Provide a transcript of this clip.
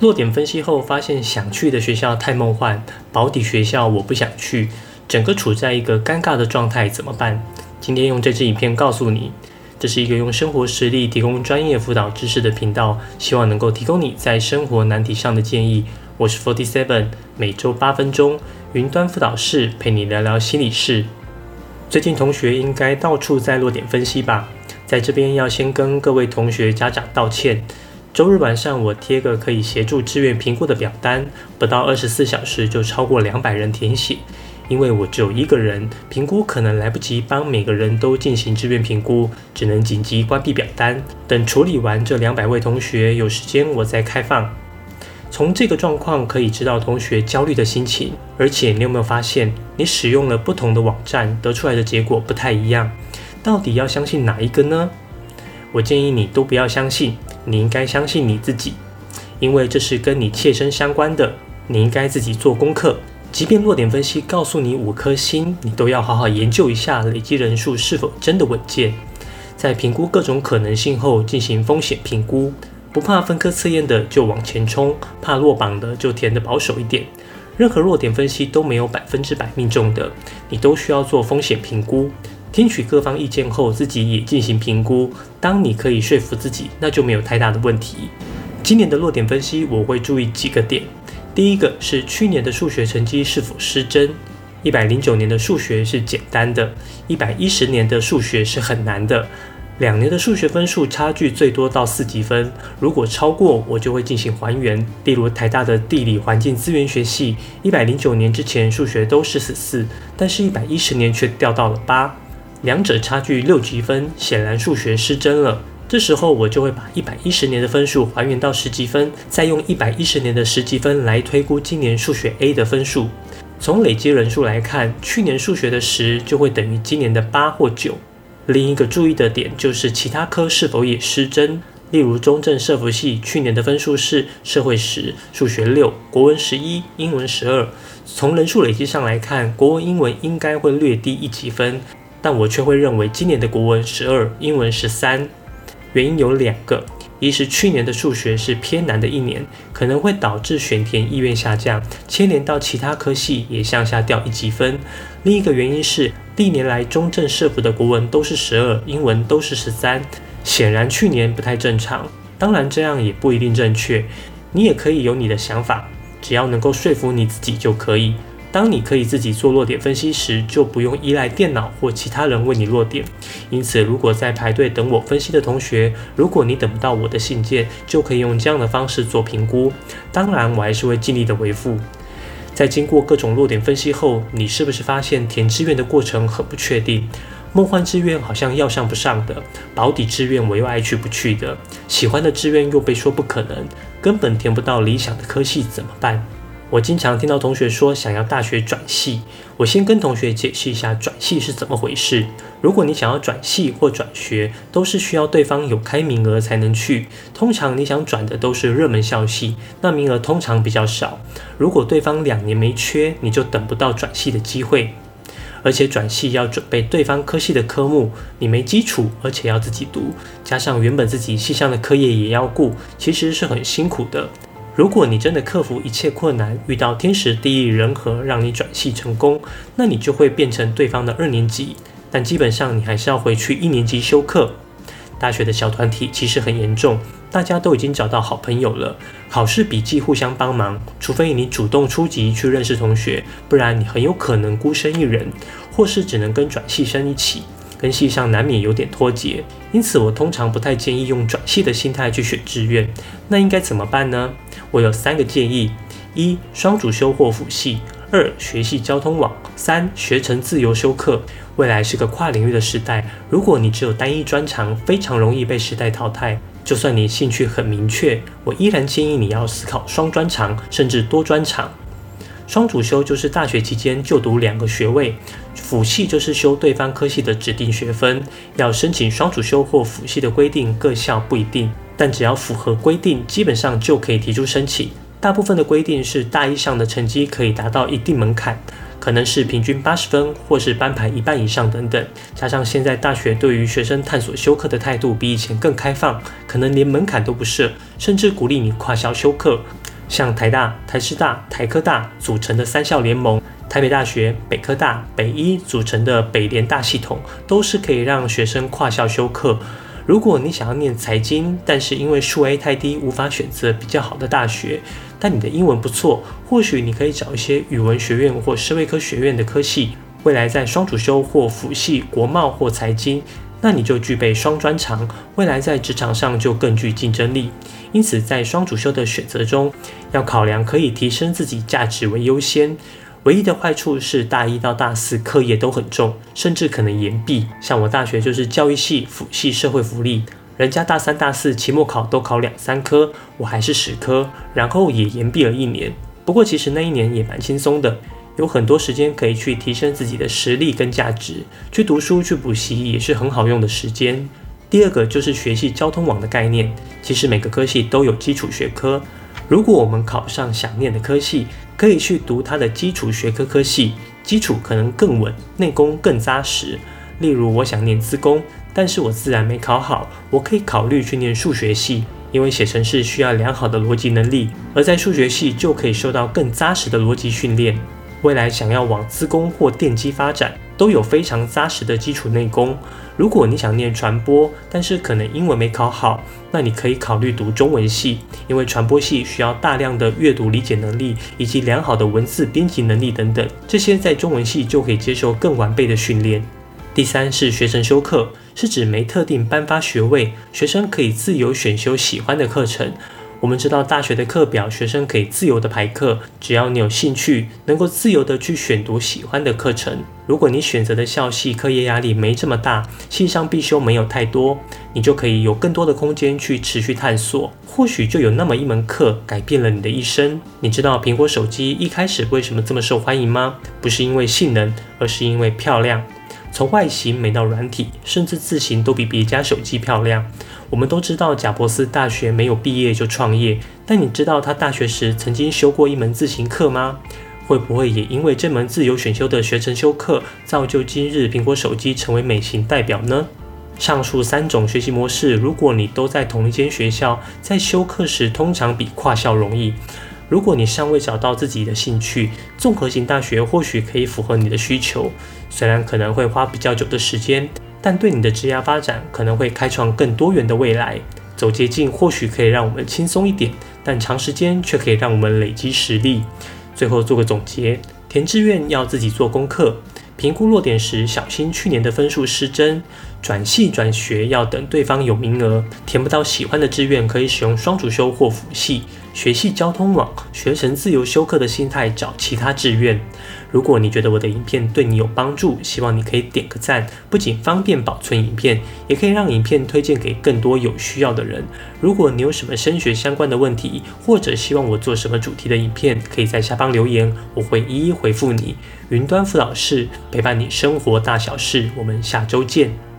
落点分析后发现想去的学校太梦幻，保底学校我不想去，整个处在一个尴尬的状态，怎么办？今天用这支影片告诉你，这是一个用生活实例提供专业辅导知识的频道，希望能够提供你在生活难题上的建议。我是 Forty Seven，每周八分钟，云端辅导室陪你聊聊心理事。最近同学应该到处在落点分析吧？在这边要先跟各位同学家长道歉。周日晚上我贴个可以协助志愿评估的表单，不到二十四小时就超过两百人填写。因为我只有一个人，评估可能来不及帮每个人都进行志愿评估，只能紧急关闭表单，等处理完这两百位同学有时间我再开放。从这个状况可以知道同学焦虑的心情，而且你有没有发现，你使用了不同的网站得出来的结果不太一样？到底要相信哪一个呢？我建议你都不要相信，你应该相信你自己，因为这是跟你切身相关的，你应该自己做功课。即便落点分析告诉你五颗星，你都要好好研究一下累积人数是否真的稳健。在评估各种可能性后，进行风险评估。不怕分科测验的就往前冲，怕落榜的就填的保守一点。任何弱点分析都没有百分之百命中的，你都需要做风险评估。听取各方意见后，自己也进行评估。当你可以说服自己，那就没有太大的问题。今年的落点分析，我会注意几个点。第一个是去年的数学成绩是否失真。一百零九年的数学是简单的，一百一十年的数学是很难的。两年的数学分数差距最多到四级分，如果超过，我就会进行还原。例如台大的地理环境资源学系，一百零九年之前数学都是十四，但是一百一十年却掉到了八，两者差距六级分，显然数学失真了。这时候我就会把一百一十年的分数还原到十级分，再用一百一十年的十级分来推估今年数学 A 的分数。从累积人数来看，去年数学的十就会等于今年的八或九。另一个注意的点就是其他科是否也失真，例如中正社服系去年的分数是社会十、数学六、国文十一、英文十二。从人数累积上来看，国文、英文应该会略低一级分，但我却会认为今年的国文十二、英文十三。原因有两个。一是去年的数学是偏难的一年，可能会导致选填意愿下降，牵连到其他科系也向下掉一级分。另一个原因是历年来中正社府的国文都是十二，英文都是十三，显然去年不太正常。当然这样也不一定正确，你也可以有你的想法，只要能够说服你自己就可以。当你可以自己做落点分析时，就不用依赖电脑或其他人为你落点。因此，如果在排队等我分析的同学，如果你等不到我的信件，就可以用这样的方式做评估。当然，我还是会尽力的回复。在经过各种落点分析后，你是不是发现填志愿的过程很不确定？梦幻志愿好像要上不上的，保底志愿我又爱去不去的，喜欢的志愿又被说不可能，根本填不到理想的科系，怎么办？我经常听到同学说想要大学转系，我先跟同学解释一下转系是怎么回事。如果你想要转系或转学，都是需要对方有开名额才能去。通常你想转的都是热门校系，那名额通常比较少。如果对方两年没缺，你就等不到转系的机会。而且转系要准备对方科系的科目，你没基础，而且要自己读，加上原本自己系上的课业也要顾，其实是很辛苦的。如果你真的克服一切困难，遇到天时地利人和，让你转系成功，那你就会变成对方的二年级。但基本上你还是要回去一年级修课。大学的小团体其实很严重，大家都已经找到好朋友了，考试笔记互相帮忙。除非你主动出击去认识同学，不然你很有可能孤身一人，或是只能跟转系生一起。跟系上难免有点脱节，因此我通常不太建议用转系的心态去选志愿。那应该怎么办呢？我有三个建议：一、双主修或辅系；二、学系交通网；三、学成自由修课。未来是个跨领域的时代，如果你只有单一专长，非常容易被时代淘汰。就算你兴趣很明确，我依然建议你要思考双专长，甚至多专长。双主修就是大学期间就读两个学位，辅系就是修对方科系的指定学分。要申请双主修或辅系的规定，各校不一定，但只要符合规定，基本上就可以提出申请。大部分的规定是大一上的成绩可以达到一定门槛，可能是平均八十分，或是班排一半以上等等。加上现在大学对于学生探索修课的态度比以前更开放，可能连门槛都不设，甚至鼓励你跨校修课。像台大、台师大、台科大组成的三校联盟，台北大学、北科大、北医组成的北联大系统，都是可以让学生跨校修课。如果你想要念财经，但是因为数 A 太低，无法选择比较好的大学，但你的英文不错，或许你可以找一些语文学院或社会科学院的科系，未来在双主修或辅系国贸或财经。那你就具备双专长，未来在职场上就更具竞争力。因此，在双主修的选择中，要考量可以提升自己价值为优先。唯一的坏处是大一到大四课业都很重，甚至可能延毕。像我大学就是教育系、辅系社会福利，人家大三、大四期末考都考两三科，我还是十科，然后也延毕了一年。不过其实那一年也蛮轻松的。有很多时间可以去提升自己的实力跟价值，去读书、去补习也是很好用的时间。第二个就是学习交通网的概念。其实每个科系都有基础学科，如果我们考上想念的科系，可以去读它的基础学科科系，基础可能更稳，内功更扎实。例如我想念资工，但是我自然没考好，我可以考虑去念数学系，因为写程式需要良好的逻辑能力，而在数学系就可以受到更扎实的逻辑训练。未来想要往资工或电机发展，都有非常扎实的基础内功。如果你想念传播，但是可能英文没考好，那你可以考虑读中文系，因为传播系需要大量的阅读理解能力以及良好的文字编辑能力等等，这些在中文系就可以接受更完备的训练。第三是学生修课，是指没特定颁发学位，学生可以自由选修喜欢的课程。我们知道大学的课表，学生可以自由的排课，只要你有兴趣，能够自由的去选读喜欢的课程。如果你选择的校系课业压力没这么大，系上必修没有太多，你就可以有更多的空间去持续探索。或许就有那么一门课改变了你的一生。你知道苹果手机一开始为什么这么受欢迎吗？不是因为性能，而是因为漂亮。从外形美到软体，甚至字形都比别家手机漂亮。我们都知道贾伯斯大学没有毕业就创业，但你知道他大学时曾经修过一门自行课吗？会不会也因为这门自由选修的学程修课，造就今日苹果手机成为美型代表呢？上述三种学习模式，如果你都在同一间学校，在修课时通常比跨校容易。如果你尚未找到自己的兴趣，综合型大学或许可以符合你的需求，虽然可能会花比较久的时间，但对你的职业发展可能会开创更多元的未来。走捷径或许可以让我们轻松一点，但长时间却可以让我们累积实力。最后做个总结，填志愿要自己做功课，评估落点时小心去年的分数失真。转系转学要等对方有名额，填不到喜欢的志愿，可以使用双主修或辅系。学系交通网，学成自由修课的心态找其他志愿。如果你觉得我的影片对你有帮助，希望你可以点个赞，不仅方便保存影片，也可以让影片推荐给更多有需要的人。如果你有什么升学相关的问题，或者希望我做什么主题的影片，可以在下方留言，我会一一回复你。云端辅导室陪伴你生活大小事，我们下周见。